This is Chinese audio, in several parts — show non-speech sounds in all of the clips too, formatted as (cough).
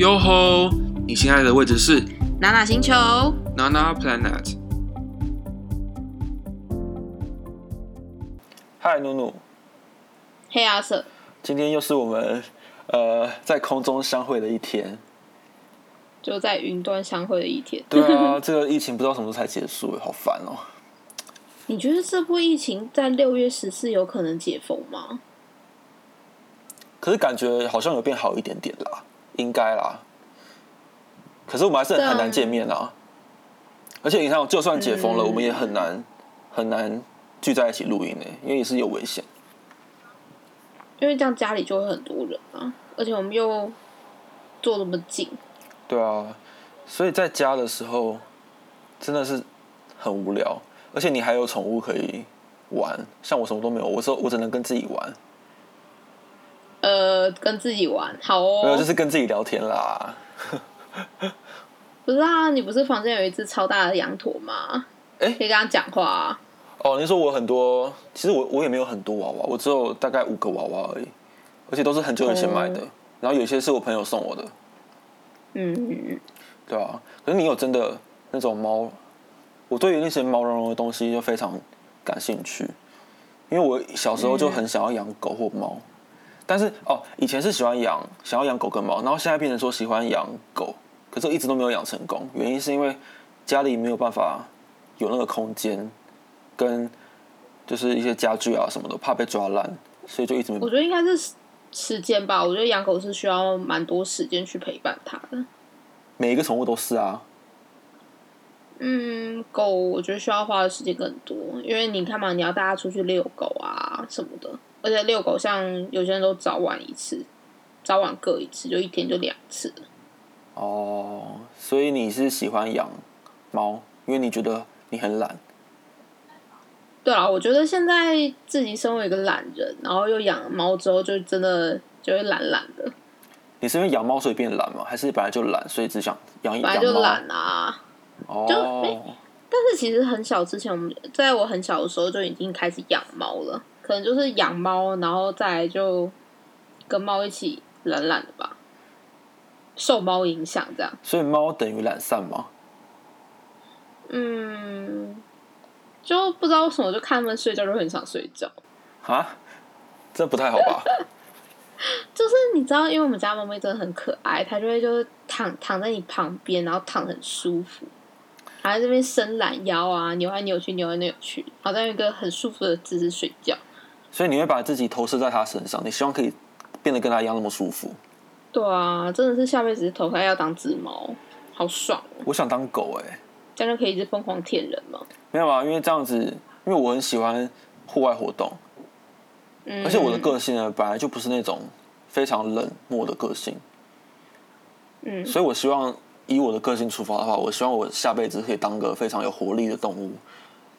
哟吼！你现在的位置是娜娜星球，Nana Planet。嗨，努努，黑阿瑟，今天又是我们呃在空中相会的一天。就在云端相会的一天。对啊，(laughs) 这个疫情不知道什么时候才结束，好烦哦。你觉得这波疫情在六月十四有可能解封吗？可是感觉好像有变好一点点啦，应该啦。可是我们还是很难见面啊。而且你看，就算解封了，嗯我们也很难很难聚在一起录音呢，因为也是有危险。因为这样家里就会很多人啊，而且我们又坐那么近，对啊，所以在家的时候真的是很无聊，而且你还有宠物可以玩，像我什么都没有，我说我只能跟自己玩，呃，跟自己玩，好哦没有哦。就是跟自己聊天啦。(laughs) 不是啊，你不是房间有一只超大的羊驼吗？诶可以跟他讲话啊。哦，你说我很多，其实我我也没有很多娃娃，我只有大概五个娃娃而已，而且都是很久以前买的，哦然后有些是我朋友送我的，嗯，对啊。可是你有真的那种猫，我对于那些毛茸茸的东西就非常感兴趣，因为我小时候就很想要养狗或猫，但是哦，以前是喜欢养想要养狗跟猫，然后现在变成说喜欢养狗，可是我一直都没有养成功，原因是因为家里没有办法有那个空间，跟就是一些家具啊什么的，怕被抓烂，所以就一直没我觉得应该是时时间吧。我觉得养狗是需要蛮多时间去陪伴它的。每一个宠物都是啊，嗯，狗我觉得需要花的时间更多，因为你看嘛，你要带它出去遛狗啊什么的，而且遛狗像有些人都早晚一次，早晚各一次，就一天就两次。哦，所以你是喜欢养猫，因为你觉得你很懒。对啊，我觉得现在自己身为一个懒人，然后又养了猫之后，就真的就会懒懒的，你是因为养猫所以变懒吗？还是本来就懒，所以只想养本来养猫？就懒啊。哦，但是其实很小之前，我们在我很小的时候就已经开始养猫了，可能就是养猫，然后再来就跟猫一起懒懒的吧，受猫影响这样。所以猫等于懒散吗？嗯，就不知道为什么，就看他们睡觉就很想睡觉。啊，这不太好吧？(laughs) 就是你知道，因为我们家猫咪真的很可爱，它就会就是躺躺在你旁边，然后躺得很舒服，还在这边伸懒腰啊，扭来扭去，扭来扭去，然后在一个很舒服的姿势睡觉。所以你会把自己投射在他身上，你希望可以变得跟他一样那么舒服。对啊，真的是下辈子投胎要当只猫，好爽哦！我想当狗哎、这样就可以一直疯狂舔人吗。没有啊，因为这样子，因为我很喜欢户外活动，嗯，而且我的个性呢本来就不是那种非常冷漠的个性，嗯所以我希望以我的个性出发的话，我希望我下辈子可以当个非常有活力的动物，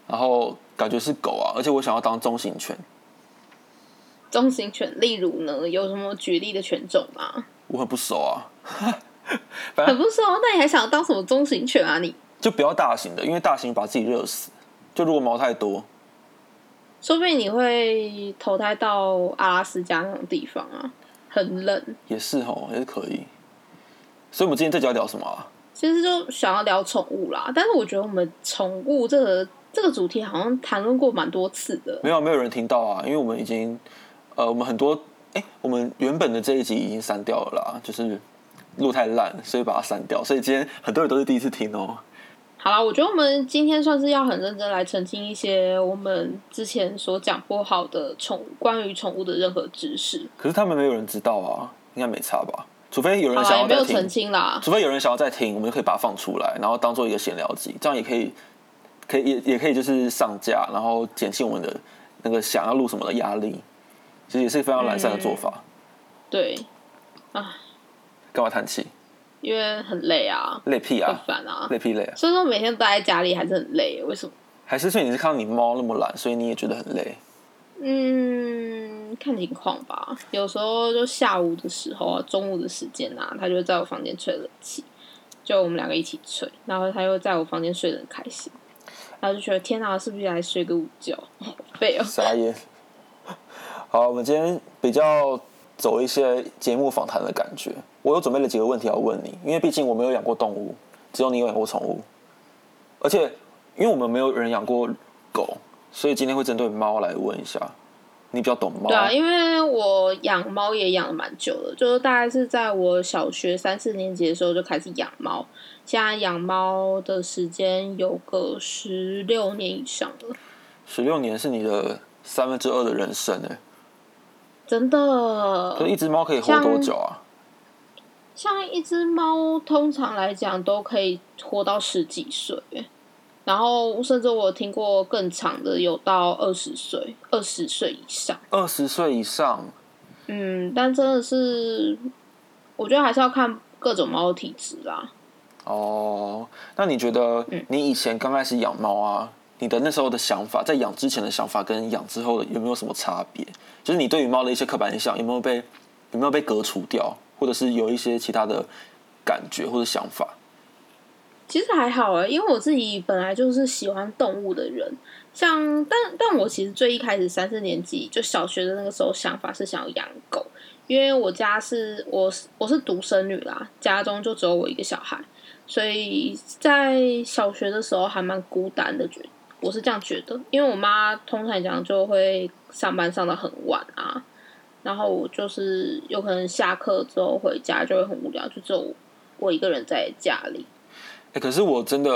然后感觉是狗啊，而且我想要当中型犬，中型犬，例如呢，有什么举例的犬种吗？我很不熟啊，(laughs) 很不熟，那你还想当什么中型犬啊？你就不要大型的，因为大型把自己热死，就如果毛太多，说不定你会投胎到阿拉斯加那种地方啊，很冷。也是哦，也是可以。所以我们今天这集要聊什么啊？其实就想要聊宠物啦，但是我觉得我们宠物这个这个主题好像谈论过蛮多次的。没有，没有人听到啊，因为我们已经，呃，我们很多，哎、我们原本的这一集已经删掉了啦，就是录太烂，所以把它删掉。所以今天很多人都是第一次听哦。好了，我觉得我们今天算是要很认真来澄清一些我们之前所讲不好的宠物关于宠物的任何知识。可是他们没有人知道啊，应该没差吧？除非有人想要再听没有澄，清啦。除非有人想要再听，我们就可以把它放出来，然后当做一个闲聊集，这样也可以，可以也也可以就是上架，然后减轻我们的那个想要录什么的压力，其实也是非常懒散的做法。对，干嘛叹气？因为很累啊，累屁啊！烦啊，累屁累啊！所以说每天待在家里还是很累。为什么？还是所以你是看到你猫那么懒，所以你也觉得很累？嗯，看情况吧。有时候就下午的时候啊，中午的时间啊，他就在我房间吹冷气，就我们两个一起吹，然后他又在我房间睡得很开心，然后就觉得天哪，是不是来睡个午觉？好废哦。傻眼。好，我们今天比较走一些节目访谈的感觉。我有准备了几个问题要问你，因为毕竟我没有养过动物，只有你有养过宠物，而且因为我们没有人养过狗，所以今天会针对猫来问一下。你比较懂猫，对啊，因为我养猫也养了蛮久了，就是大概是在我小学三四年级的时候就开始养猫，现在养猫的时间有个十六年以上了。十六年是你的三分之二的人生哎，真的。可一只猫可以活多久啊？像一只猫，通常来讲都可以活到十几岁。然后，甚至我听过更长的，有到二十岁、二十岁以上。二十岁以上，嗯，但真的是，我觉得还是要看各种猫的体质啦。哦，那你觉得，你以前刚开始养猫啊，你的那时候的想法，在养之前的想法跟养之后的有没有什么差别？就是你对于猫的一些刻板印象有没有被有没有被革除掉，或者是有一些其他的感觉或者想法？其实还好啊，因为我自己本来就是喜欢动物的人，像但但我其实最一开始三四年级就小学的那个时候想法是想要养狗，因为我家是我是我是独生女啦，家中就只有我一个小孩，所以在小学的时候还蛮孤单的，觉我是这样觉得，因为我妈通常讲就会上班上到很晚啊，然后我就是有可能下课之后回家就会很无聊，就只有我一个人在家里。哎，可是我真的，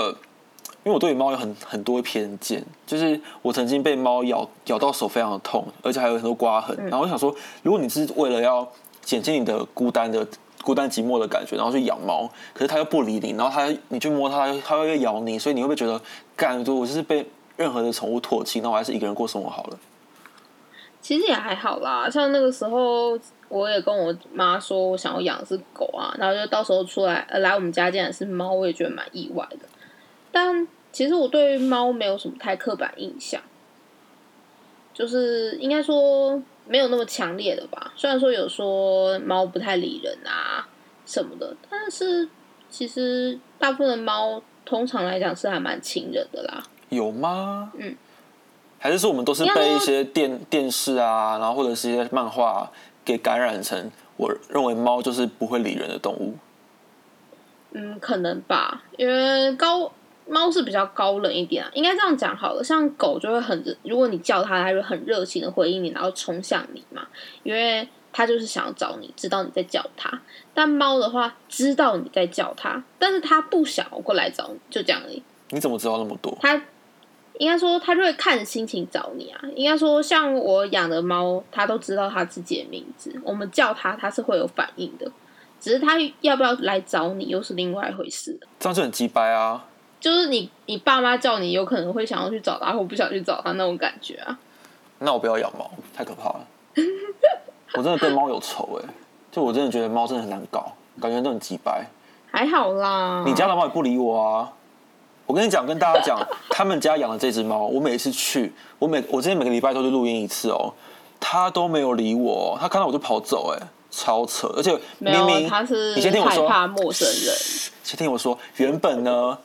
因为我对猫有很很多偏见，就是我曾经被猫咬咬到手非常的痛，而且还有很多刮痕。然后我想说，如果你是为了要减轻你的孤单的孤单寂寞的感觉，然后去养猫，可是它又不理你，然后它你去摸它，它会咬你，所以你会不会觉得，干，我就是被任何的宠物唾弃，那我还是一个人过生活好了。其实也还好啦，像那个时候。我也跟我妈说，我想要养只狗啊，然后就到时候出来呃来我们家竟然是猫，我也觉得蛮意外的。但其实我对猫没有什么太刻板印象，就是应该说没有那么强烈的吧。虽然说有说猫不太理人啊什么的，但是其实大部分的猫通常来讲是还蛮亲人的啦。有吗？嗯，还是说我们都是被一些电电视啊，然后或者是一些漫画。给感染成，我认为猫就是不会理人的动物。嗯，可能吧，因为高猫是比较高冷一点啊，应该这样讲好了。像狗就会很，如果你叫它，它会很热情的回应你，然后冲向你嘛，因为它就是想要找你，知道你在叫它。但猫的话，知道你在叫它，但是它不想过来找你，就这样而已。你怎么知道那么多？它。应该说，它就会看心情找你啊。应该说，像我养的猫，它都知道它自己的名字。我们叫它，它是会有反应的。只是它要不要来找你，又是另外一回事。这样就很鸡掰啊！就是你，你爸妈叫你，有可能会想要去找它，或不想去找它那种感觉啊。那我不要养猫，太可怕了。(laughs) 我真的跟猫有仇哎！就我真的觉得猫真的很难搞，感觉都很鸡掰。还好啦，你家的猫也不理我啊。我跟你讲，跟大家讲，他们家养的这只猫，我每次去，我每我之前每个礼拜都去录音一次哦，他都没有理我，他看到我就跑走，哎，超扯，而且明明他是你先听我说，害怕陌生人，先听我说，原本呢，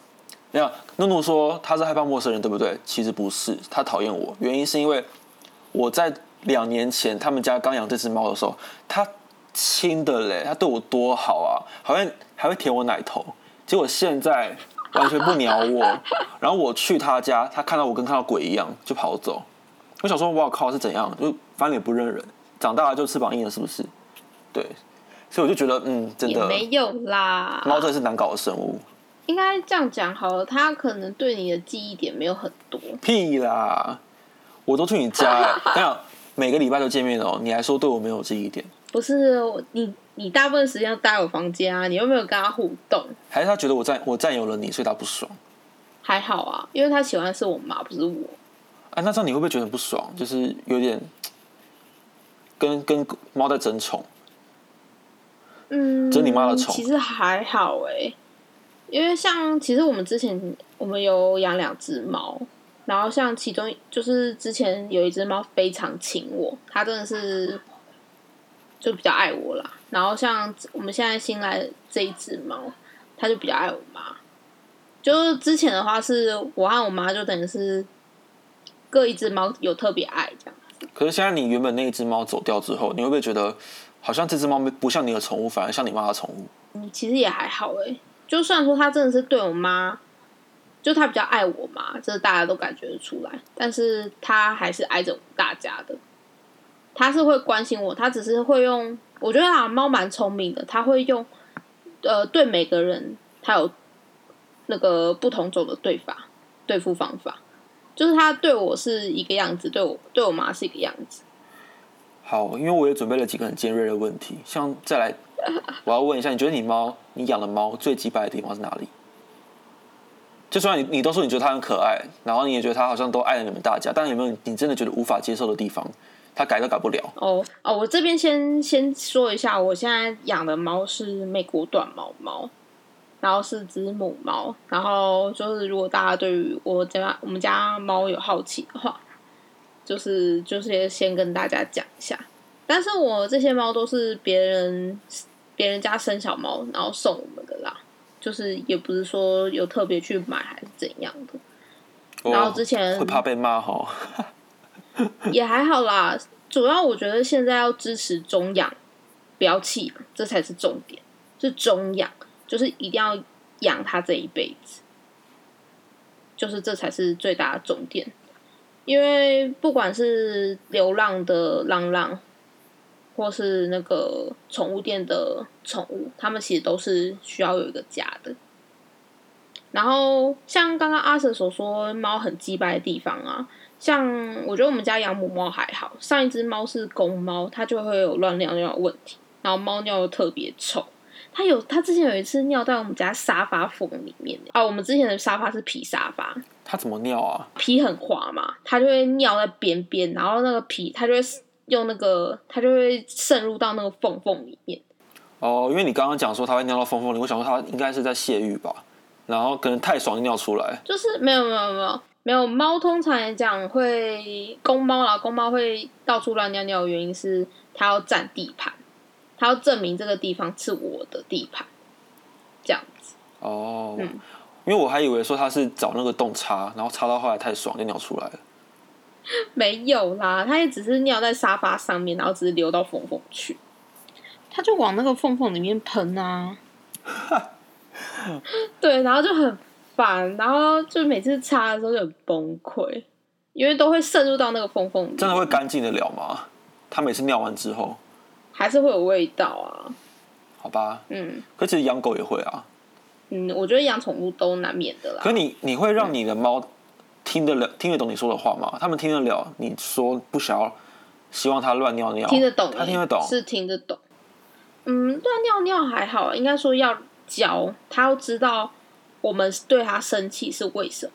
没有，诺诺说他是害怕陌生人，对不对？其实不是，他讨厌我，原因是因为我在两年前他们家刚养这只猫的时候，他亲的嘞，他对我多好啊，好像还会舔我奶头，结果现在。完全不鸟我，然后我去他家，他看到我跟看到鬼一样就跑走。我想说，哇靠，是怎样？就翻脸不认人，长大了就翅膀硬了，是不是？对，所以我就觉得，嗯，真的没有啦。猫真的是难搞的生物。应该这样讲好了，它可能对你的记忆点没有很多。屁啦！我都去你家，(laughs) 这样每个礼拜都见面哦，你还说对我没有记忆点？不是你。你大部分时间待我房间啊，你又没有跟他互动？还是他觉得我占我占有了你，所以他不爽？还好啊，因为他喜欢的是我妈，不是我。哎，那这样你会不会觉得不爽？就是有点跟跟猫在争宠。嗯，争你妈的宠。其实还好哎，因为像其实我们之前我们有养两只猫，然后像其中就是之前有一只猫非常亲我，它真的是。就比较爱我啦，然后像我们现在新来这一只猫，它就比较爱我妈。就是之前的话，是我和我妈就等于是各一只猫有特别爱这样子。可是现在你原本那一只猫走掉之后，你会不会觉得好像这只猫不像你的宠物，反而像你妈的宠物。嗯，其实也还好哎。就算说它真的是对我妈，就它比较爱我妈，这大家都感觉得出来。但是它还是爱着大家的。他是会关心我，他只是会用。我觉得啊，猫蛮聪明的，他会用呃对每个人，他有那个不同种的对法对付方法。就是他对我是一个样子，对我对我妈是一个样子。好，因为我也准备了几个很尖锐的问题，像再来，我要问一下，你觉得你猫，你养的猫最击败的地方是哪里？就算你你都说你觉得它很可爱，然后你也觉得它好像都爱了你们大家，但有没有你真的觉得无法接受的地方？它改都改不了。哦哦，我这边先先说一下，我现在养的猫是美国短毛猫。然后是只母猫，然后就是如果大家对于我家我们家猫有好奇的话，就是就是先跟大家讲一下。但是我这些猫都是别人别人家生小猫，然后送我们的啦，就是也不是说有特别去买还是怎样的。然后之前会怕被骂哈，(laughs) 也还好啦。主要我觉得现在要支持中养，不要弃养，这才是重点，是中养。就是一定要养它这一辈子，就是这才是最大的重点。因为不管是流浪的浪浪，或是那个宠物店的宠物，他们其实都是需要有一个家的。然后像刚刚阿 Sir 所说，猫很鸡掰的地方啊，像我觉得我们家养母猫还好，上一只猫是公猫，它就会有乱尿尿的问题，然后猫尿又特别臭。它有，它之前有一次尿在我们家沙发缝里面啊。我们之前的沙发是皮沙发，它怎么尿啊？皮很滑嘛，它就会尿在边边，然后那个皮它就会用那个，它就会渗入到那个缝缝里面。哦，因为你刚刚讲说它会尿到缝缝里，我想说它应该是在泄欲吧，然后可能太爽尿出来。就是没有没有没有没有猫，通常来讲会公猫啦，公猫会到处乱尿尿的原因是它要占地盘。它要证明这个地方是我的地盘，这样子。哦，嗯，因为我还以为说它是找那个洞插，然后插到后来太爽就尿出来了。(laughs) 没有啦，它也只是尿在沙发上面，然后只是流到缝缝去，它就往那个缝缝里面喷啊。(laughs) 对，然后就很烦，然后就每次擦的时候就很崩溃，因为都会渗入到那个缝缝里。真的会干净的了吗？它每次尿完之后。还是会有味道啊，好吧，嗯，可其实养狗也会啊，嗯，我觉得养宠物都难免的啦。可你你会让你的猫听得了、听得懂你说的话吗？他们听得了你说不想要，希望它乱尿尿，听得懂，它听得懂，是听得懂。嗯，乱尿尿还好，应该说要教它要知道我们对他生气是为什么。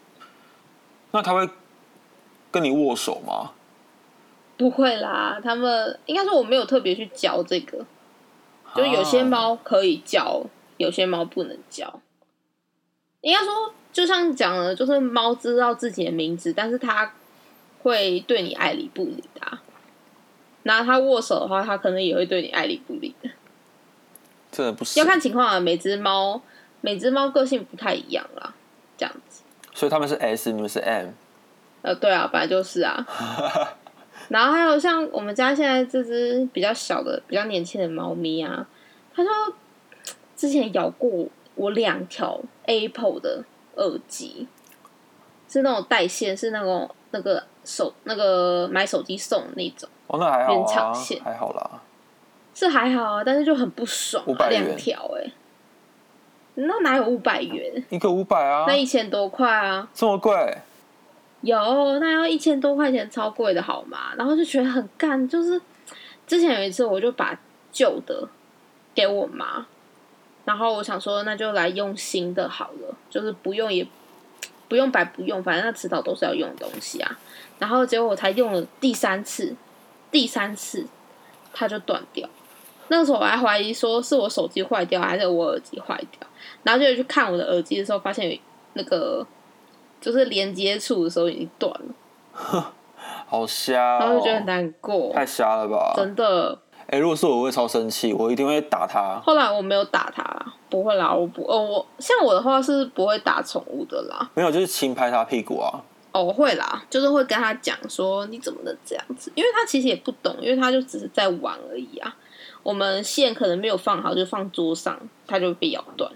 那他会跟你握手吗？不会啦，他们应该说我没有特别去教这个，就有些猫可以教，有些猫不能教。应该说，就像讲了，就是猫知道自己的名字，但是它会对你爱理不理的。那它握手的话，它可能也会对你爱理不理的。真的不是要看情况啊，每只猫每只猫个性不太一样啦，这样子。所以他们是 S，你们是 M。呃，对啊，本来就是啊。(laughs) 然后还有像我们家现在这只比较小的、比较年轻的猫咪啊，它就之前咬过我两条 Apple 的耳机，是那种带线，是那种那个手那个买手机送的那种。哦，那还好啊，还好啦，是还好啊，但是就很不爽。两条哎，那哪有五百元？一个五百啊？那一千多块啊？这么贵？有，那要一千多块钱，超贵的好吗？然后就觉得很干，就是之前有一次，我就把旧的给我妈，然后我想说，那就来用新的好了，就是不用也不用白不用，反正那迟早都是要用的东西啊。然后结果我才用了第三次，第三次它就断掉。那个时候我还怀疑说是我手机坏掉，还是我耳机坏掉，然后就去看我的耳机的时候，发现有那个。就是连接处的时候已经断了，(laughs) 好瞎，然后就觉得很难过，太瞎了吧？真的。哎，如果是我，会超生气，我一定会打他。后来我没有打他，不会啦，我不，哦，我像我的话是不会打宠物的啦。没有，就是轻拍他屁股啊。哦，会啦，就是会跟他讲说你怎么能这样子，因为他其实也不懂，因为他就只是在玩而已啊。我们线可能没有放好，就放桌上，它就被咬断。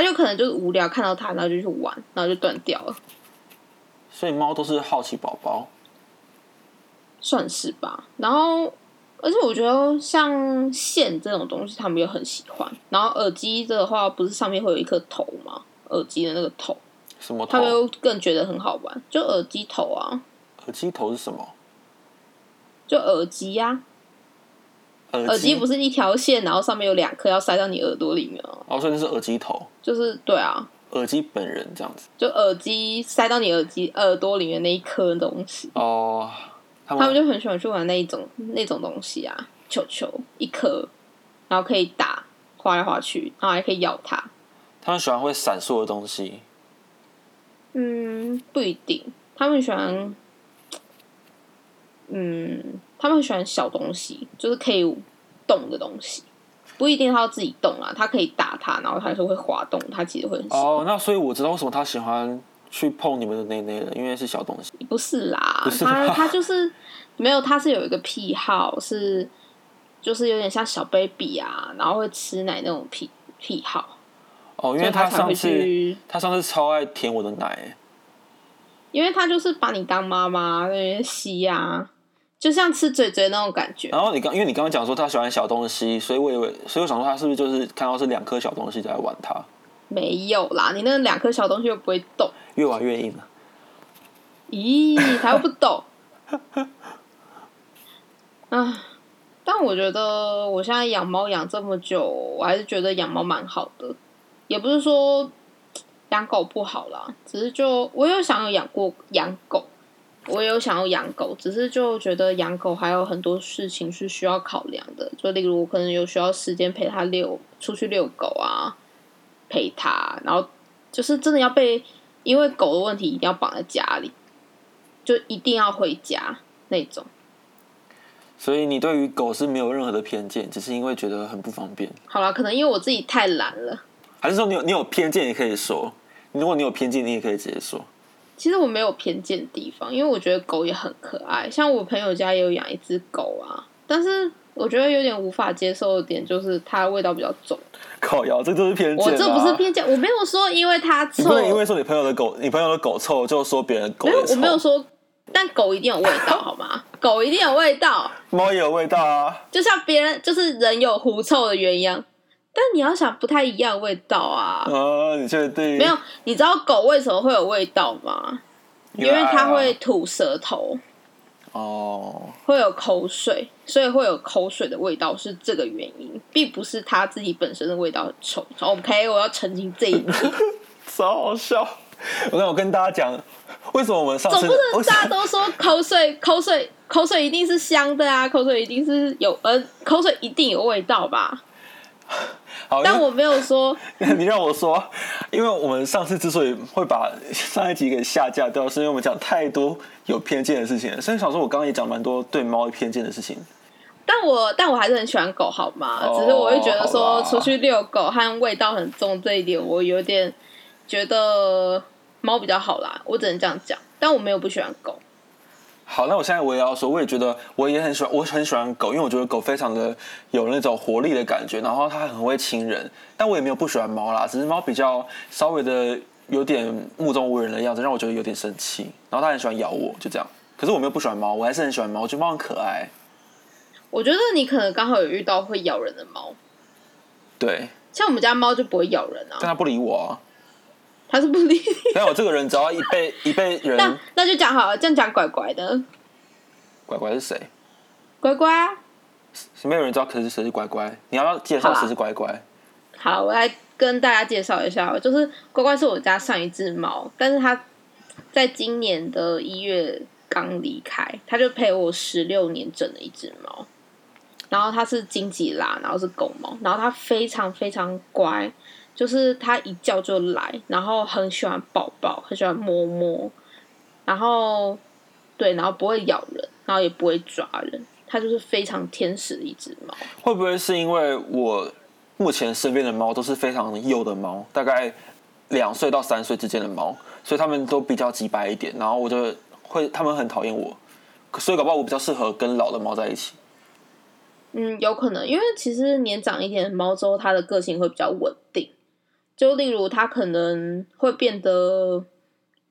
它就可能就是无聊看到它，然后就去玩，然后就断掉了，所以猫都是好奇宝宝。算是吧。然后，而且我觉得像线这种东西，他们又很喜欢。然后耳机的话，不是上面会有一颗头吗？耳机的那个头，什么头？他们又更觉得很好玩，就耳机头啊，耳机头是什么？就耳机呀、耳耳机不是一条线，然后上面有两颗要塞到你耳朵里面哦。哦，所以那是耳机头，就是对啊，耳机本人这样子。就耳机塞到你耳机耳朵里面那一颗东西，哦，他们他们就很喜欢去玩那一种那种东西啊，球球一颗，然后可以打滑来滑去，然后还可以咬它。他们喜欢会闪烁的东西。嗯，不一定，他们喜欢，嗯，他们很喜欢小东西，就是可以动的东西，不一定他要自己动啊，他可以打它，然后它就会滑动，它其实会很。哦，那所以我知道为什么他喜欢去碰你们的内内了，因为是小东西。不是啦，是他他就是没有，他是有一个癖好，是就是有点像小 baby 啊，然后会吃奶那种癖癖好，哦，因为他上次，他上次超爱舔我的奶，因为他就是把你当妈妈那边吸啊，就像吃嘴嘴那种感觉。然后你刚，因为你刚刚讲说他喜欢小东西，所以我以为，所以我想说他是不是就是看到是两颗小东西在玩它，没有啦，你那两颗小东西又不会动，越玩越硬了。咦，他又不动。(laughs) 啊，但我觉得我现在养猫养这么久，我还是觉得养猫蛮好的，也不是说 (tsk) 养狗不好啦，只是就我有想要养过养狗，我有想要养狗，只是就觉得养狗还有很多事情是需要考量的，就例如我可能有需要时间陪它遛出去遛狗啊，陪它，然后就是真的要被因为狗的问题一定要绑在家里，就一定要回家那种。所以你对于狗是没有任何的偏见，只是因为觉得很不方便，好了，可能因为我自己太懒了。还是说你有你有偏见也可以说，如果你有偏见，你也可以直接说。其实我没有偏见的地方，因为我觉得狗也很可爱。像我朋友家也有养一只狗啊，但是我觉得有点无法接受的点就是它的味道比较重。靠腰，这就是偏见、啊。我这不是偏见，我没有说因为它臭你不，能因为说你朋友的狗，你朋友的狗臭，就说别人的狗。我没有说，但狗一定有味道，好吗？狗一定有味道，猫也有味道啊。就像别人就是人有狐臭的原因一样。但你要想不太一样的味道啊，啊，你确定？没有，你知道狗为什么会有味道吗？因为它啊会吐舌头，哦，会有口水，所以会有口水的味道是这个原因，并不是它自己本身的味道很臭。OK，我要澄清这一点，(laughs) 超好笑。那我跟大家讲，为什么我们上次总不能大家都说口水、(laughs) 口水、口水一定是香的啊，口水一定是有呃，口水一定有味道吧？(laughs) 好？但我没有说，(laughs) 你让我说，因为我们上次之所以会把 (laughs) 上一集给下架掉，是因为我们讲太多有偏见的事情了。所以想说，我刚刚也讲蛮多对猫有偏见的事情。但我但我还是很喜欢狗，好吗？哦只是我会觉得好说出去遛狗和味道很重这一点，我有点觉得猫比较好啦，我只能这样讲。但我没有不喜欢狗。好，那我现在我也要说，我也觉得我也很喜欢，我很喜欢狗，因为我觉得狗非常的有那种活力的感觉，然后它很会亲人。但我也没有不喜欢猫啦，只是猫比较稍微的有点目中无人的样子，让我觉得有点生气。然后它很喜欢咬我，就这样。可是我没有不喜欢猫，我还是很喜欢猫，我觉得猫很可爱。我觉得你可能刚好有遇到会咬人的猫，对，像我们家猫就不会咬人啊但，它不理我啊。它是不理你。但我这个人只要一被一被人那那就讲好了，这样讲乖乖的，乖乖是谁？乖乖啊。没有人知道，可是谁是乖乖？你要不要介绍谁是乖乖？好，我来跟大家介绍一下，就是乖乖是我家上一只猫，但是它在今年的一月刚离开，它就陪我十六年整的一只猫。然后它是金吉拉，然后是狗猫，然后它非常非常乖，就是它一叫就来，然后很喜欢抱抱，很喜欢摸摸，然后对，然后不会咬人，然后也不会抓人，它就是非常天使的一只猫。会不会是因为我目前身边的猫都是非常幼的猫，大概两岁到三岁之间的猫，所以它们都比较急白一点，然后我就会它们很讨厌我，所以搞不好我比较适合跟老的猫在一起。嗯，有可能，因为其实年长一点的猫之后，它的个性会比较稳定。就例如，他可能会变得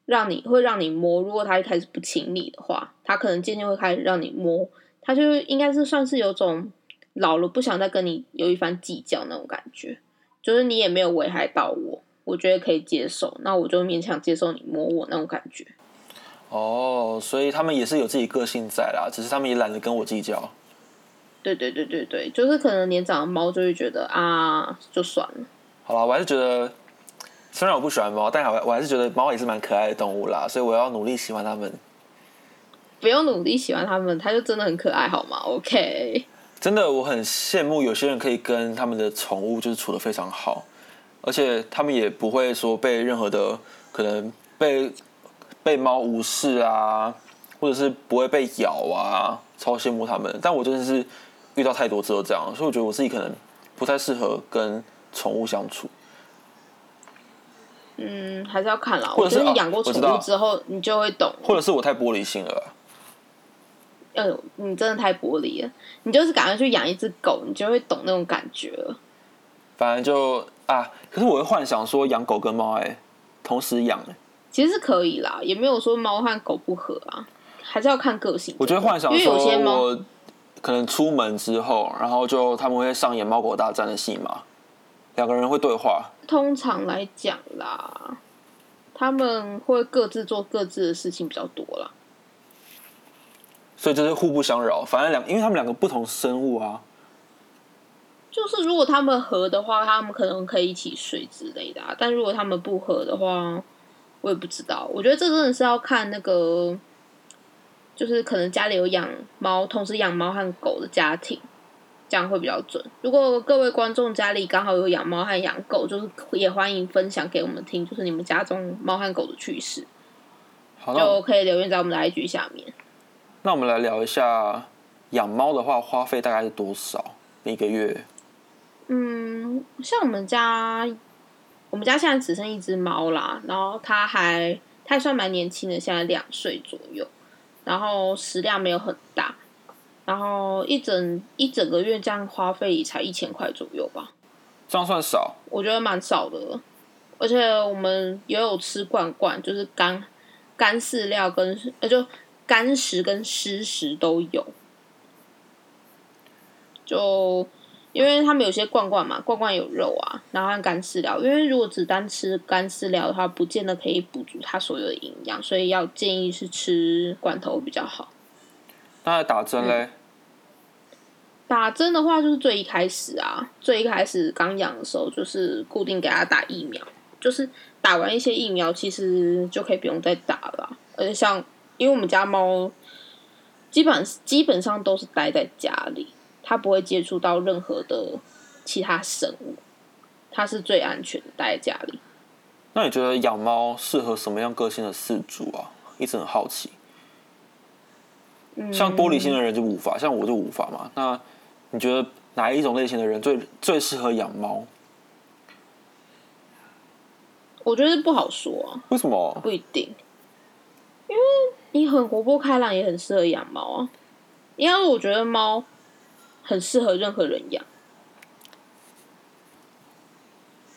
让你会让你摸，如果他一开始不请你的话，他可能渐渐会开始让你摸。他就应该是算是有种老了不想再跟你有一番计较那种感觉，就是你也没有危害到我，我觉得可以接受，那我就勉强接受你摸我那种感觉。哦，所以他们也是有自己个性在啦，只是他们也懒得跟我计较。对对对对对，就是可能年长的猫就会觉得啊，就算了。好了，我还是觉得，虽然我不喜欢猫，但还我还是觉得猫也是蛮可爱的动物啦，所以我要努力喜欢它们。不用努力喜欢它们，它就真的很可爱，好吗？OK。真的，我很羡慕有些人可以跟他们的宠物就是处的非常好，而且他们也不会说被任何的可能被被猫无视啊，或者是不会被咬啊，超羡慕他们。但我真的是遇到太多次都这样，所以我觉得我自己可能不太适合跟宠物相处。嗯，还是要看啦。或者是你养过宠物之后，你就会懂。或者是我太玻璃心了啊。呃，你真的太玻璃了。你就是赶快去养一只狗，你就会懂那种感觉了。反正就啊，可是我会幻想说养狗跟猫哎、同时养哎、其实是可以啦，也没有说猫和狗不合啊，还是要看个性。我觉得幻想因为说有些可能出门之后，然后就他们会上演猫狗大战的戏码，两个人会对话。通常来讲啦，他们会各自做各自的事情比较多啦。所以就是互不相扰，反正两，因为他们两个不同生物啊，就是如果他们合的话，他们可能可以一起睡之类的、啊。但如果他们不合的话，我也不知道。我觉得这真的是要看那个，就是可能家里有养猫，同时养猫和狗的家庭，这样会比较准。如果各位观众家里刚好有养猫和养狗，就是也欢迎分享给我们听，就是你们家中猫和狗的趣事，好，就可以留言在我们的 IG 下面。那我们来聊一下养猫的话，花费大概是多少一个月？嗯，像我们家，我们家现在只剩一只猫啦，然后它还它还算蛮年轻的，现在两岁左右，然后食量没有很大，然后一整一整个月这样花费也才一千块左右吧，这样算少？我觉得蛮少的，而且我们也有吃罐罐，就是干干饲料跟呃就干食跟湿食都有，就因为他们有些罐罐嘛，罐罐有肉啊，然后和干饲料，因为如果只单吃干饲料的话，不见得可以补足它所有的营养，所以要建议是吃罐头比较好。那打针嘞？打针的话，就是最一开始啊，最一开始刚养的时候，就是固定给它打疫苗，就是打完一些疫苗，其实就可以不用再打了啊。而且像，因为我们家猫基本基本上都是待在家里，它不会接触到任何的其他生物，它是最安全的，待在家里。那你觉得养猫适合什么样个性的饲主啊？一直很好奇。嗯，像玻璃心的人就无法，像我就无法嘛。那你觉得哪一种类型的人最最适合养猫？我觉得不好说啊。为什么？不一定，因为你很活泼开朗，也很适合养猫啊。因为我觉得猫很适合任何人养。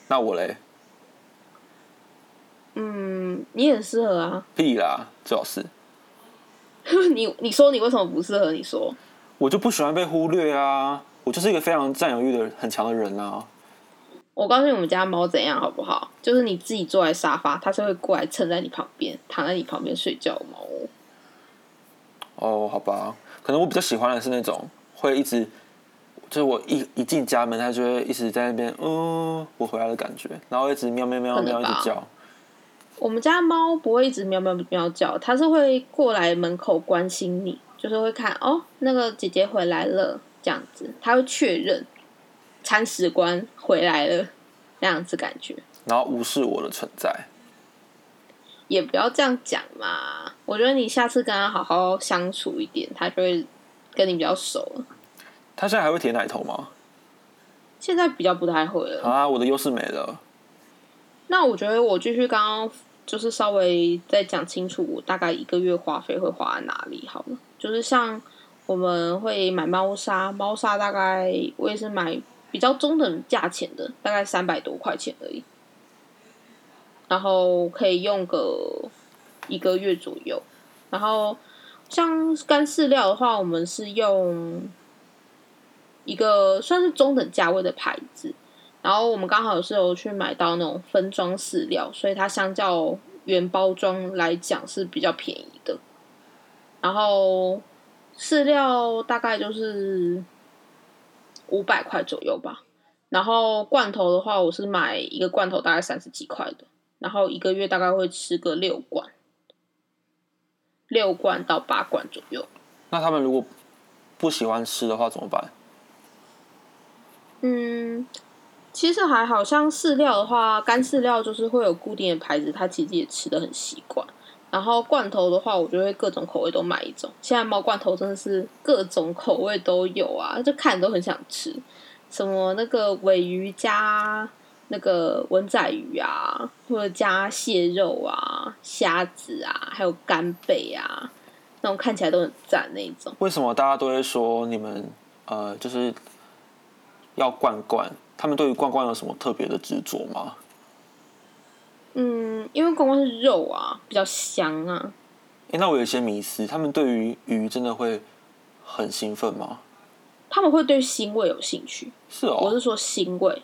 那我嘞？嗯，你很适合啊。屁啦，最好是。(laughs) 你你说你为什么不适合？你说我就不喜欢被忽略啊！我就是一个非常占有欲的很强的人啊！我告诉你，我们家猫怎样好不好？就是你自己坐在沙发，它是会过来蹭在你旁边，躺在你旁边睡觉的猫哦。哦，好吧，可能我比较喜欢的是那种会一直，就是我一一进家门，它就会一直在那边，嗯，我回来的感觉，然后一直喵喵喵喵一直叫。我们家猫不会一直喵喵喵叫，它是会过来门口关心你，就是会看哦，那个姐姐回来了这样子，他会确认铲屎官回来了那样子感觉，然后无视我的存在。也不要这样讲嘛。我觉得你下次跟他好好相处一点，他就会跟你比较熟了。它现在还会舔奶头吗？现在比较不太会了。啊，我的优势没了。那我觉得我继续刚刚就是稍微再讲清楚，我大概一个月花费会花在哪里好了。就是像我们会买猫砂，猫砂大概我也是买比较中等价钱的，大概三百多块钱而已，然后可以用个一个月左右。然后像干饲料的话，我们是用一个算是中等价位的牌子，然后我们刚好是有去买到那种分装饲料，所以它相较原包装来讲是比较便宜的。然后饲料大概就是五百块左右吧。然后罐头的话，我是买一个罐头大概三十几块的，然后一个月大概会吃个六罐，六罐到八罐左右。那他们如果不喜欢吃的话怎么办？嗯，其实还好像饲料的话，干饲料就是会有固定的牌子，它其实也吃的很习惯。然后罐头的话，我就会各种口味都买一种。现在猫罐头真的是各种口味都有啊，就看都很想吃。什么那个尾鱼加那个文仔鱼啊，或者加蟹肉啊、虾子啊，还有干贝啊，那种看起来都很赞那一种。为什么大家都会说你们呃就是要罐罐？他们对于罐罐有什么特别的执着吗？嗯，因为公公是肉啊，比较香啊。诶，那我有一些迷思，他们对于鱼真的会很兴奋吗？他们会对腥味有兴趣。是哦，我是说腥味，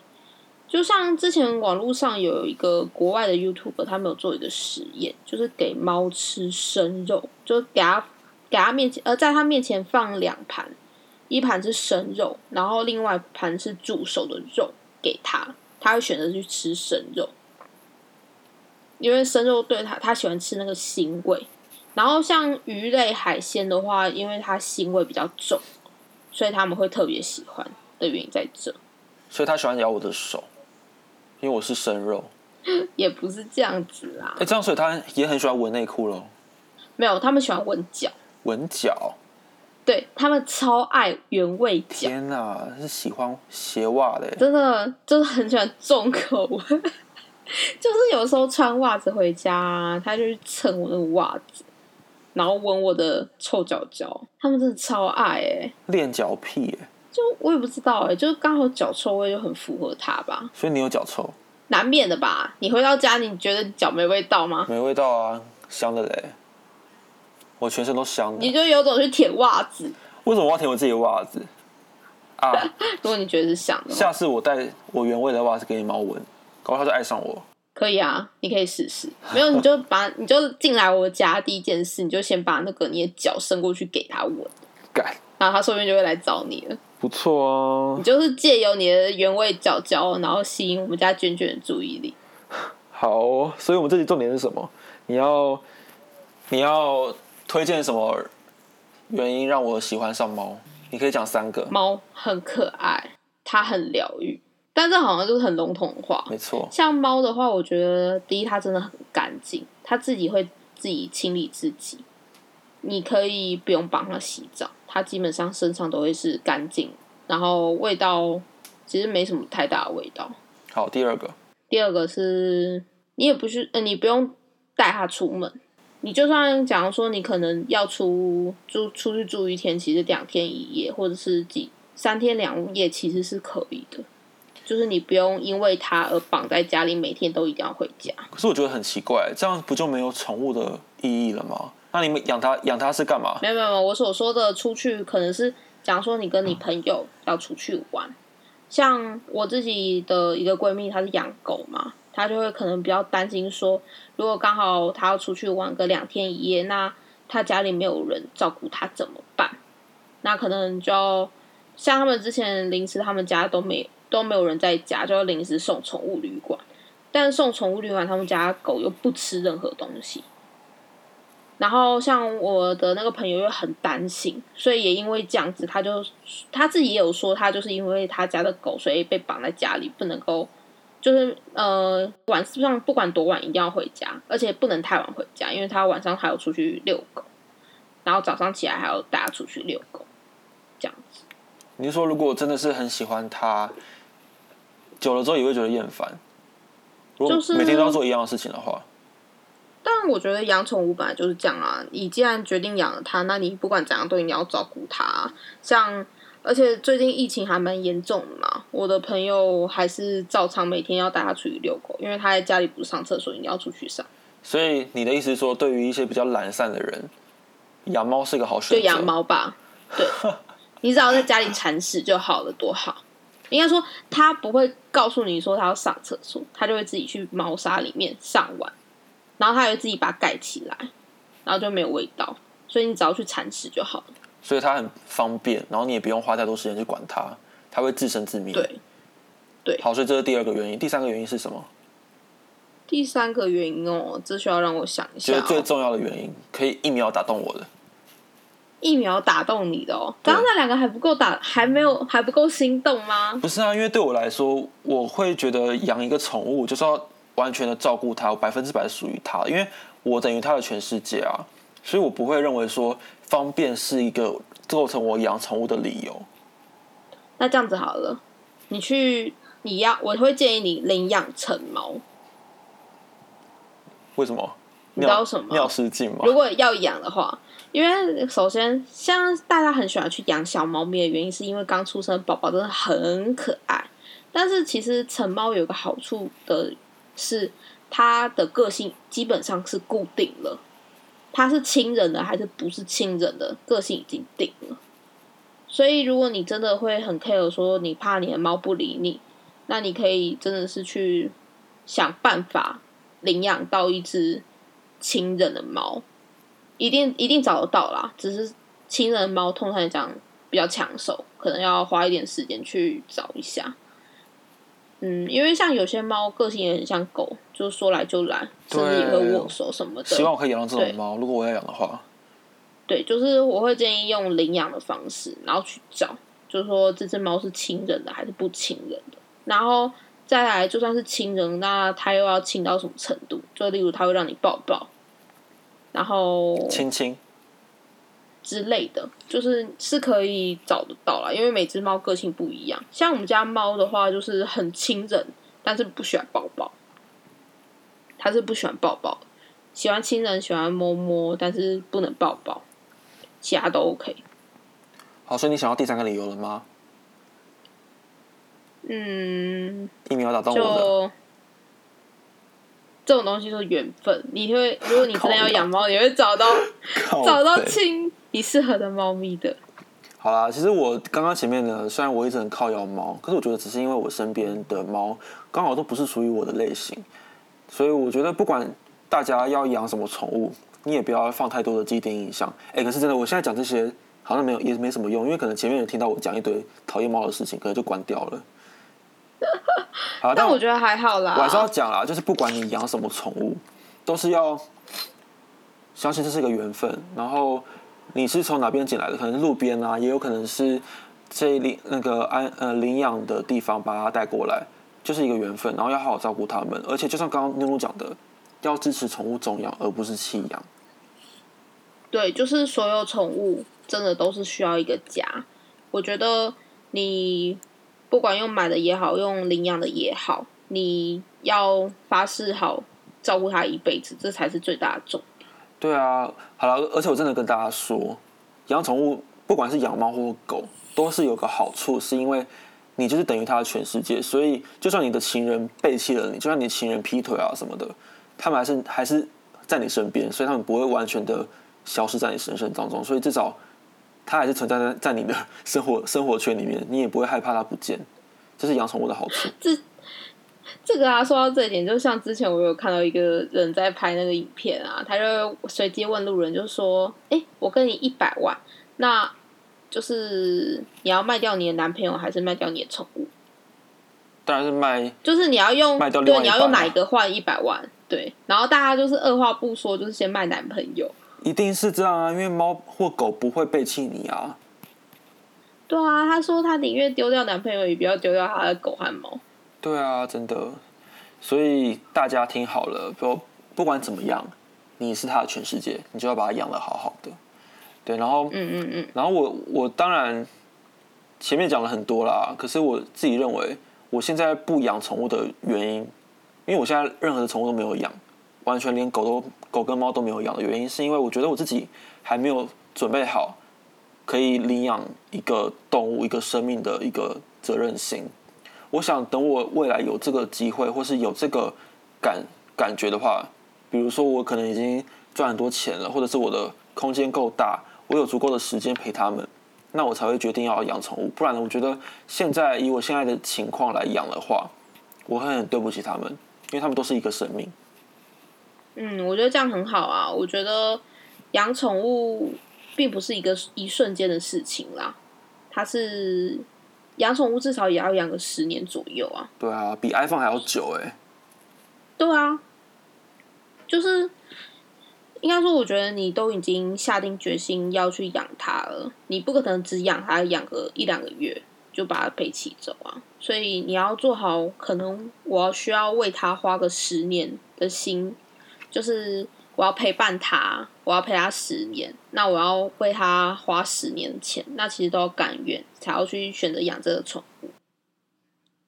就像之前网络上有一个国外的 YouTube，他们有做一个实验，就是给猫吃生肉，就给它给它面前，呃，在它面前放两盘，一盘是生肉，然后另外一盘是煮熟的肉给它，它会选择去吃生肉，因为生肉对它，它喜欢吃那个腥味。然后像鱼类海鲜的话，因为它腥味比较重，所以他们会特别喜欢的原因在这。所以他喜欢咬我的手，因为我是生肉。(laughs) 也不是这样子啦哎、，这样所以他也很喜欢闻内裤咯，没有，他们喜欢闻脚，闻脚。对他们超爱原味脚，天哪，是喜欢鞋袜的。真的就是很喜欢重口味。(laughs) 就是有时候穿袜子回家，他就去蹭我那个袜子，然后闻我的臭脚脚，他们真的超爱哎、练脚癖耶，就我也不知道哎、就是刚好脚臭味就很符合他吧，所以你有脚臭？难免的吧？你回到家，你觉得脚没味道吗？没味道啊，香的嘞。我全身都香的。你就有种去舔袜子，为什么我要舔我自己的袜子？啊，(laughs) 如果你觉得是香的，下次我带我原味的袜子给你猫闻，搞不好它就爱上我。可以啊，你可以试试。没有，你就把你就进来我家第一件事，你就先把那个你的脚伸过去给他闻，干，然后他说不定就会来找你了。不错哦你。就是借由你的原味脚脚，然后吸引我们家卷卷的注意力。好哦，所以我们这集重点是什么？你要你要推荐什么原因让我喜欢上猫？你可以讲三个。猫很可爱，它很疗愈，但这好像就是很笼统的话。没错，像猫的话，我觉得第一它真的很干净，它自己会自己清理自己，你可以不用帮它洗澡，它基本上身上都会是干净，然后味道其实没什么太大的味道。好，第二个，第二个是你也不是，呃，你不用带它出门，你就算假如说你可能要出住出去住一天，其实两天一夜或者是几三天两夜，其实是可以的。就是你不用因为它而绑在家里，每天都一定要回家。可是我觉得很奇怪，这样不就没有宠物的意义了吗？那你们养它养它是干嘛？没有没有我所说的出去可能是，假如说你跟你朋友要出去玩，像我自己的一个闺蜜，她是养狗嘛，她就会可能比较担心说，如果刚好她要出去玩个两天一夜，那她家里没有人照顾她怎么办？那可能就像他们之前临时他们家都没都没有人在家，就要临时送宠物旅馆，但送宠物旅馆，他们家狗又不吃任何东西。然后像我的那个朋友又很担心，所以也因为这样子，他就他自己也有说，他就是因为他家的狗，所以被绑在家里，不能够就是呃晚上不管多晚一定要回家，而且不能太晚回家，因为他晚上还要出去遛狗，然后早上起来还要带他出去遛狗，这样子。你是说如果真的是很喜欢他，久了之后也会觉得厌烦？如果就是每天都要做一样的事情的话，但但我觉得养宠物本来就是这样啊，你既然决定养了它，那你不管怎样都一定要照顾它。像而且最近疫情还蛮严重的嘛，我的朋友还是照常每天要带它出去遛狗，因为他在家里不上厕所，你要出去上。所以你的意思是说，对于一些比较懒散的人，养猫是个好选择。就养猫吧，对，(laughs) 你只要在家里铲屎就好了，多好。应该说，他不会告诉你说他要上厕所，他就会自己去猫砂里面上完，然后他会自己把它盖起来，然后就没有味道。所以你只要去铲屎就好了。所以它很方便，然后你也不用花太多时间去管它，它会自生自灭。对，对。好，所以这是第二个原因。第三个原因是什么？第三个原因哦，这需要让我想一下、觉得最重要的原因，可以一秒打动我的。一秒打动你的哦，刚刚那两个还不够打，还没有还不够心动吗？不是啊，因为对我来说，我会觉得养一个宠物就是要完全的照顾它，百分之百属于它，因为我等于它的全世界啊，所以我不会认为说方便是一个构成我养宠物的理由。那这样子好了，你去你要，我会建议你领养成猫。为什么？你知道什么？尿失禁吗？如果要养的话。因为首先，像大家很喜欢去养小猫咪的原因，是因为刚出生宝宝真的很可爱。但是其实成猫有个好处的是，它的个性基本上是固定了，它是亲人的还是不是亲人的，个性已经定了。所以如果你真的会很 care 说你怕你的猫不理你，那你可以真的是去想办法领养到一只亲人的猫。一定一定找得到啦，只是亲人猫通常来讲比较抢手，可能要花一点时间去找一下。嗯，因为像有些猫个性也很像狗，就说来就来，甚至也会握手什么的。希望我可以养到这种猫，如果我要养的话。对，就是我会建议用领养的方式，然后去找，就是说这只猫是亲人的还是不亲人的，然后再来就算是亲人，那它又要亲到什么程度？就例如它会让你抱抱。然后亲亲之类的，就是是可以找得到啦，因为每只猫个性不一样。像我们家猫的话，就是很亲人，但是不喜欢抱抱。它是不喜欢抱抱，喜欢亲人，喜欢摸摸，但是不能抱抱，其他都 OK。好，所以你想要第三个理由了吗？嗯，一秒打动我的。这种东西是缘分，你会如果你真的要养猫，你会找到找到亲你适合的猫咪的。好啦，其实我刚刚前面呢，虽然我一直很靠养猫，可是我觉得只是因为我身边的猫刚好都不是属于我的类型，所以我觉得不管大家要养什么宠物，你也不要放太多的既定印象。哎，可是真的，我现在讲这些好像没有也没什么用，因为可能前面有听到我讲一堆讨厌猫的事情，可能就关掉了。(laughs) 好，但我觉得还好啦。我还是要讲啦，就是不管你养什么宠物，都是要相信这是个缘分。然后你是从哪边捡来的？可能是路边啊，也有可能是这领那个安呃领养的地方把它带过来，就是一个缘分。然后要好好照顾它们，而且就像刚刚妞妞讲的，要支持宠物重养，而不是弃养。对，就是所有宠物真的都是需要一个家。我觉得你。不管用买的也好，用领养的也好，你要发誓好照顾它一辈子，这才是最大的重点。对啊，好了，而且我真的跟大家说，养宠物不管是养猫或狗，都是有个好处，是因为你就是等于它的全世界。所以，就算你的情人背弃了你，就算你的情人劈腿啊什么的，他们还是还是在你身边，所以他们不会完全的消失在你人生当中。所以至少。它还是存在在在你的生活生活圈里面，你也不会害怕它不见，这是养宠物的好处。(laughs) 这这个啊，说到这一点，就像之前我有看到一个人在拍那个影片啊，他就随机问路人，就说：“哎，我跟你一百万，那就是你要卖掉你的男朋友，还是卖掉你的宠物？”当然是卖，就是你要用卖掉对，你要用哪一个换一百万？对，然后大家就是二话不说，就是先卖男朋友。一定是这样啊，因为猫或狗不会背弃你啊。对啊，他说他宁愿丢掉男朋友，也不要丢掉他的狗和猫。对啊，真的。所以大家听好了，不不管怎么样，你是他的全世界，你就要把它养的好好的。对，然后嗯嗯嗯，然后我我当然前面讲了很多啦，可是我自己认为，我现在不养宠物的原因，因为我现在任何的宠物都没有养。完全连狗都狗跟猫都没有养的原因，是因为我觉得我自己还没有准备好可以领养一个动物、一个生命的一个责任心。我想等我未来有这个机会，或是有这个感感觉的话，比如说我可能已经赚很多钱了，或者是我的空间够大，我有足够的时间陪他们，那我才会决定要养宠物。不然呢，我觉得现在以我现在的情况来养的话，我会很对不起他们，因为他们都是一个生命。嗯，我觉得这样很好啊。我觉得养宠物并不是一个一瞬间的事情啦，它是养宠物至少也要养个十年左右啊。对啊，比 iPhone 还要久哎、对啊，就是应该说，我觉得你都已经下定决心要去养它了，你不可能只养它养个一两个月就把它背起走啊。所以你要做好，可能我要需要为它花个十年的心，就是我要陪伴它，我要陪它十年，那我要为它花十年钱，那其实都要甘愿才要去选择养这个宠物。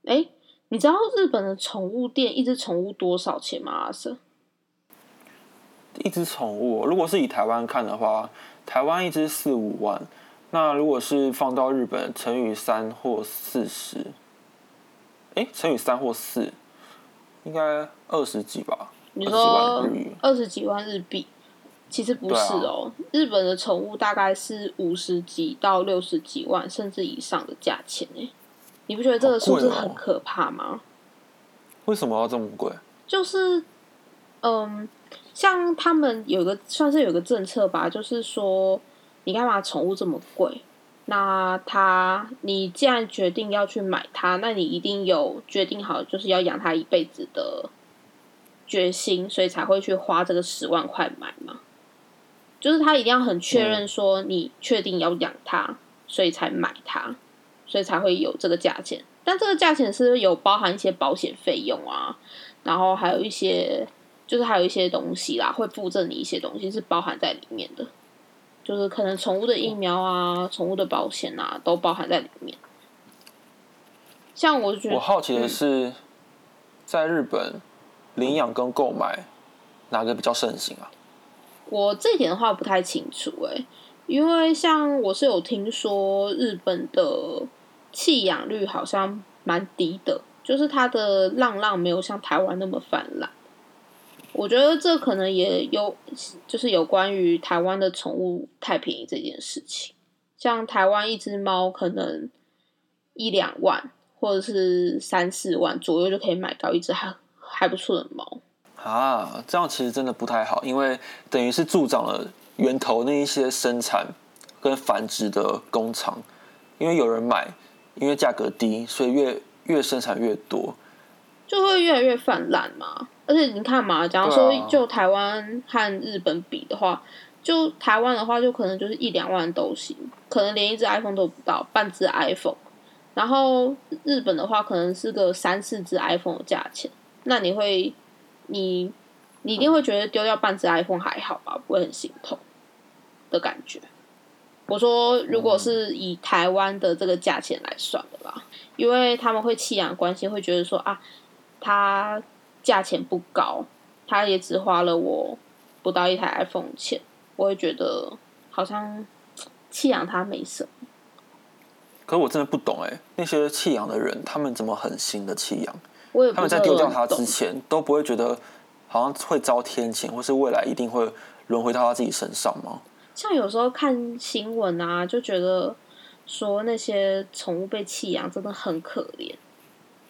哎，你知道日本的宠物店一只宠物多少钱吗？阿 Sir？一只宠物，如果是以台湾看的话，台湾一只四五万，那如果是放到日本，乘以三或四十，哎，乘以三或四，应该二十几吧？你20几万说二十几万日币，其实不是哦。日本的宠物大概是五十几到六十几万甚至以上的价钱哎，你不觉得这个数字很可怕吗？为什么要这么贵？就是，嗯，像他们有个算是有个政策吧，就是说，你干嘛宠物这么贵？那它，你既然决定要去买它，那你一定有决定好就是要养它一辈子的决心，所以才会去花这个十万块买嘛。就是他一定要很确认说你确定要养它，所以才买它，所以才会有这个价钱。但这个价钱是有包含一些保险费用啊，然后还有一些，就是还有一些东西啦，会附赠你一些东西是包含在里面的，就是可能宠物的疫苗啊、宠物的保险啊，都包含在里面。像我觉得，我好奇的嗯是，在日本领养跟购买哪个比较盛行啊？我这点的话不太清楚诶、因为像我是有听说日本的弃养率好像蛮低的，就是它的浪浪没有像台湾那么泛滥。我觉得这可能也有，就是有关于台湾的宠物太便宜这件事情。像台湾一只猫可能一两万或者是三四万左右就可以买到一只还还不错的猫。啊，这样其实真的不太好，因为等于是助长了源头那一些生产跟繁殖的工厂，因为有人买，因为价格低，所以越越生产越多。就会越来越泛滥嘛。而且你看嘛，假如说啊就台湾和日本比的话，就台湾的话，就可能就是一两万都行，可能连一只 iPhone 都不到，半只 iPhone。然后日本的话，可能是个三四只 iPhone 的价钱。那你会，你你一定会觉得丢掉半只 iPhone 还好吧，不会很心痛的感觉。我说，如果是以台湾的这个价钱来算的啦，因为他们会弃养关系，会觉得说啊，它价钱不高，它也只花了我不到一台 iPhone 钱，我会觉得好像弃养它没什么。可是我真的不懂哎，那些弃养的人，他们怎么狠心的弃养？他们在丢掉它之前，都不会觉得好像会遭天谴，或是未来一定会轮回到他自己身上吗？像有时候看新闻啊，就觉得说那些宠物被弃养真的很可怜，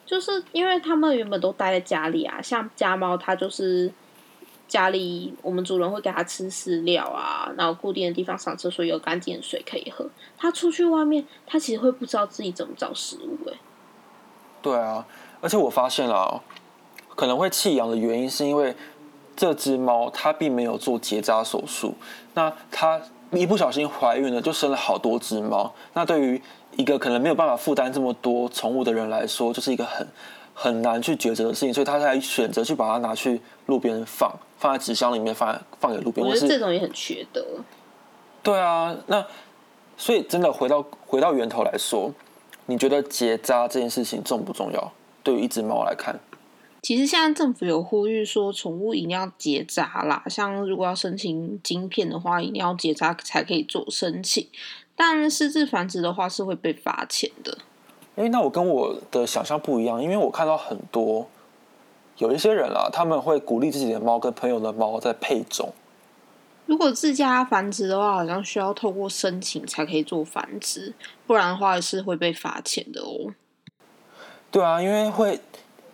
就是因为他们原本都待在家里啊，像家猫，它就是家里我们主人会给它吃饲料啊，然后固定的地方上厕所有干净的水可以喝。它出去外面，它其实会不知道自己怎么找食物、欸，对啊，而且我发现了哦，可能会弃养的原因是因为这只猫它并没有做结扎手术，那它一不小心怀孕了，就生了好多只猫。那对于一个可能没有办法负担这么多宠物的人来说，就是一个很很难去抉择的事情，所以他才选择去把它拿去路边放，放在纸箱里面放在放给路边，我是觉得这种也很缺德。对啊，那所以真的回到回到源头来说，你觉得结扎这件事情重不重要？对于一只猫来看，其实现在政府有呼吁说，宠物一定要结扎啦。像如果要申请晶片的话，一定要结扎才可以做申请。但私自繁殖的话是会被罚钱的。哎，那我跟我的想象不一样，因为我看到很多有一些人啊，他们会鼓励自己的猫跟朋友的猫在配种。如果自家繁殖的话，好像需要透过申请才可以做繁殖，不然的话是会被罚钱的哦。对啊，因为会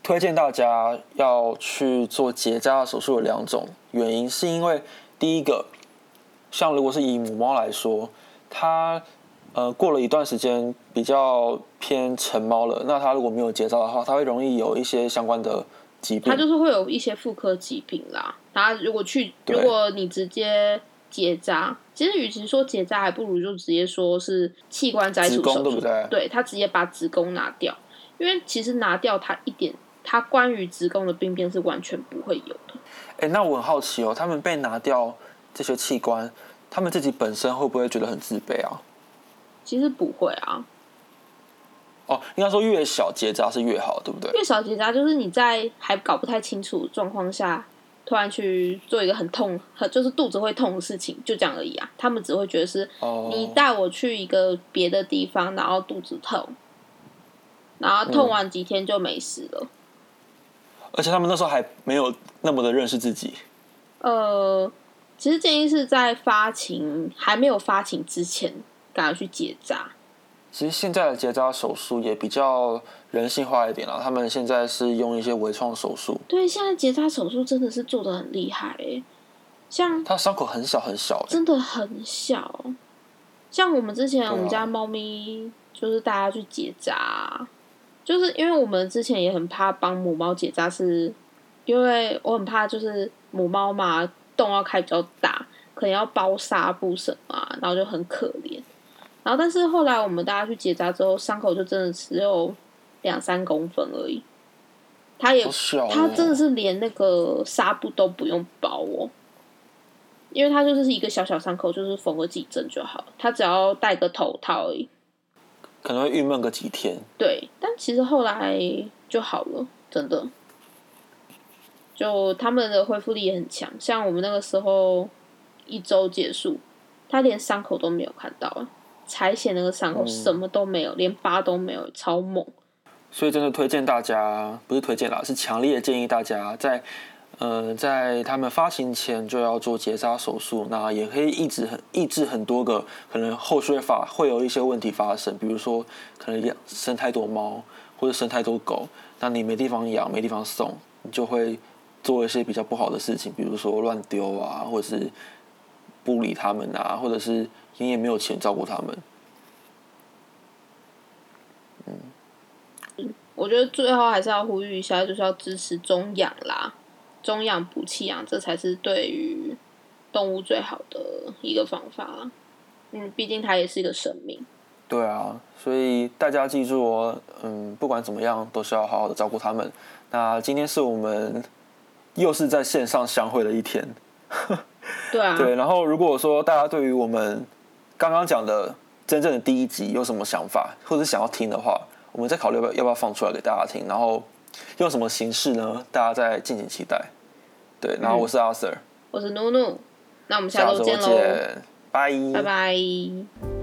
推荐大家要去做结扎手术有两种原因，是因为第一个，像如果是以母猫来说，它呃过了一段时间比较偏成猫了，那它如果没有结扎的话，它会容易有一些相关的疾病。它就是会有一些妇科疾病啦。它如果去，如果你直接结扎，其实与其说结扎，还不如就直接说是器官摘除手术。对不对？对，他直接把子宫拿掉，因为其实拿掉它一点，它关于子宫的病变是完全不会有的。哎，那我很好奇哦，他们被拿掉这些器官，他们自己本身会不会觉得很自卑啊？其实不会啊，哦，应该说越小结扎是越好，对不对？越小结扎就是你在还搞不太清楚状况下，突然去做一个很痛、很就是肚子会痛的事情，就这样而已啊。他们只会觉得是哦，你带我去一个别的地方，然后肚子痛，然后嗯痛完几天就没事了。而且他们那时候还没有那么的认识自己。呃，其实建议是在发情还没有发情之前，赶快去结扎。其实现在的结扎手术也比较人性化一点了，他们现在是用一些微创手术，对，现在结扎手术真的是做的很厉害诶，像它伤口很小很小，真的很小。像我们之前我们家猫咪就是大家去结扎，就是因为我们之前也很怕帮母猫结扎，是因为我很怕就是母猫嘛洞要开比较大，可能要包纱布什么啊、然后就很可怜。然后但是后来我们大家去结扎之后，伤口就真的只有两三公分而已，它也、哦。它真的是连那个纱布都不用包哦，因为它就是一个小小伤口，就是缝个几针就好，它只要戴个头套而已。可能会郁闷个几天。对，但其实后来就好了，真的。就他们的恢复力也很强，像我们那个时候一周结束，他连伤口都没有看到啊，采血那个伤口嗯什么都没有，连疤都没有，超猛。所以真的推荐大家，不是推荐啦，是强烈建议大家在，呃，在他们发情前就要做结扎手术，那也可以抑制很抑制很多个可能后续会发会有一些问题发生，比如说可能养生太多猫或者生太多狗，那你没地方养没地方送，你就会做一些比较不好的事情，比如说乱丢啊，或者是不理他们啊，或者是你也没有钱照顾他们。嗯我觉得最后还是要呼吁一下，就是要支持中养啦，中养补气养，这才是对于动物最好的一个方法。嗯，毕竟它也是一个生命。对啊，所以大家记住哦，嗯，不管怎么样，都是要好好的照顾他们。那今天是我们又是在线上相会的一天，(laughs) 对啊，对。然后如果说大家对于我们刚刚讲的真正的第一集有什么想法，或者是想要听的话，我们再考虑要不要要不要放出来给大家听，然后用什么形式呢？大家再敬请期待。对，然后我是阿 Sir，我是努努，那我们下下周周见喽，见，拜。拜拜。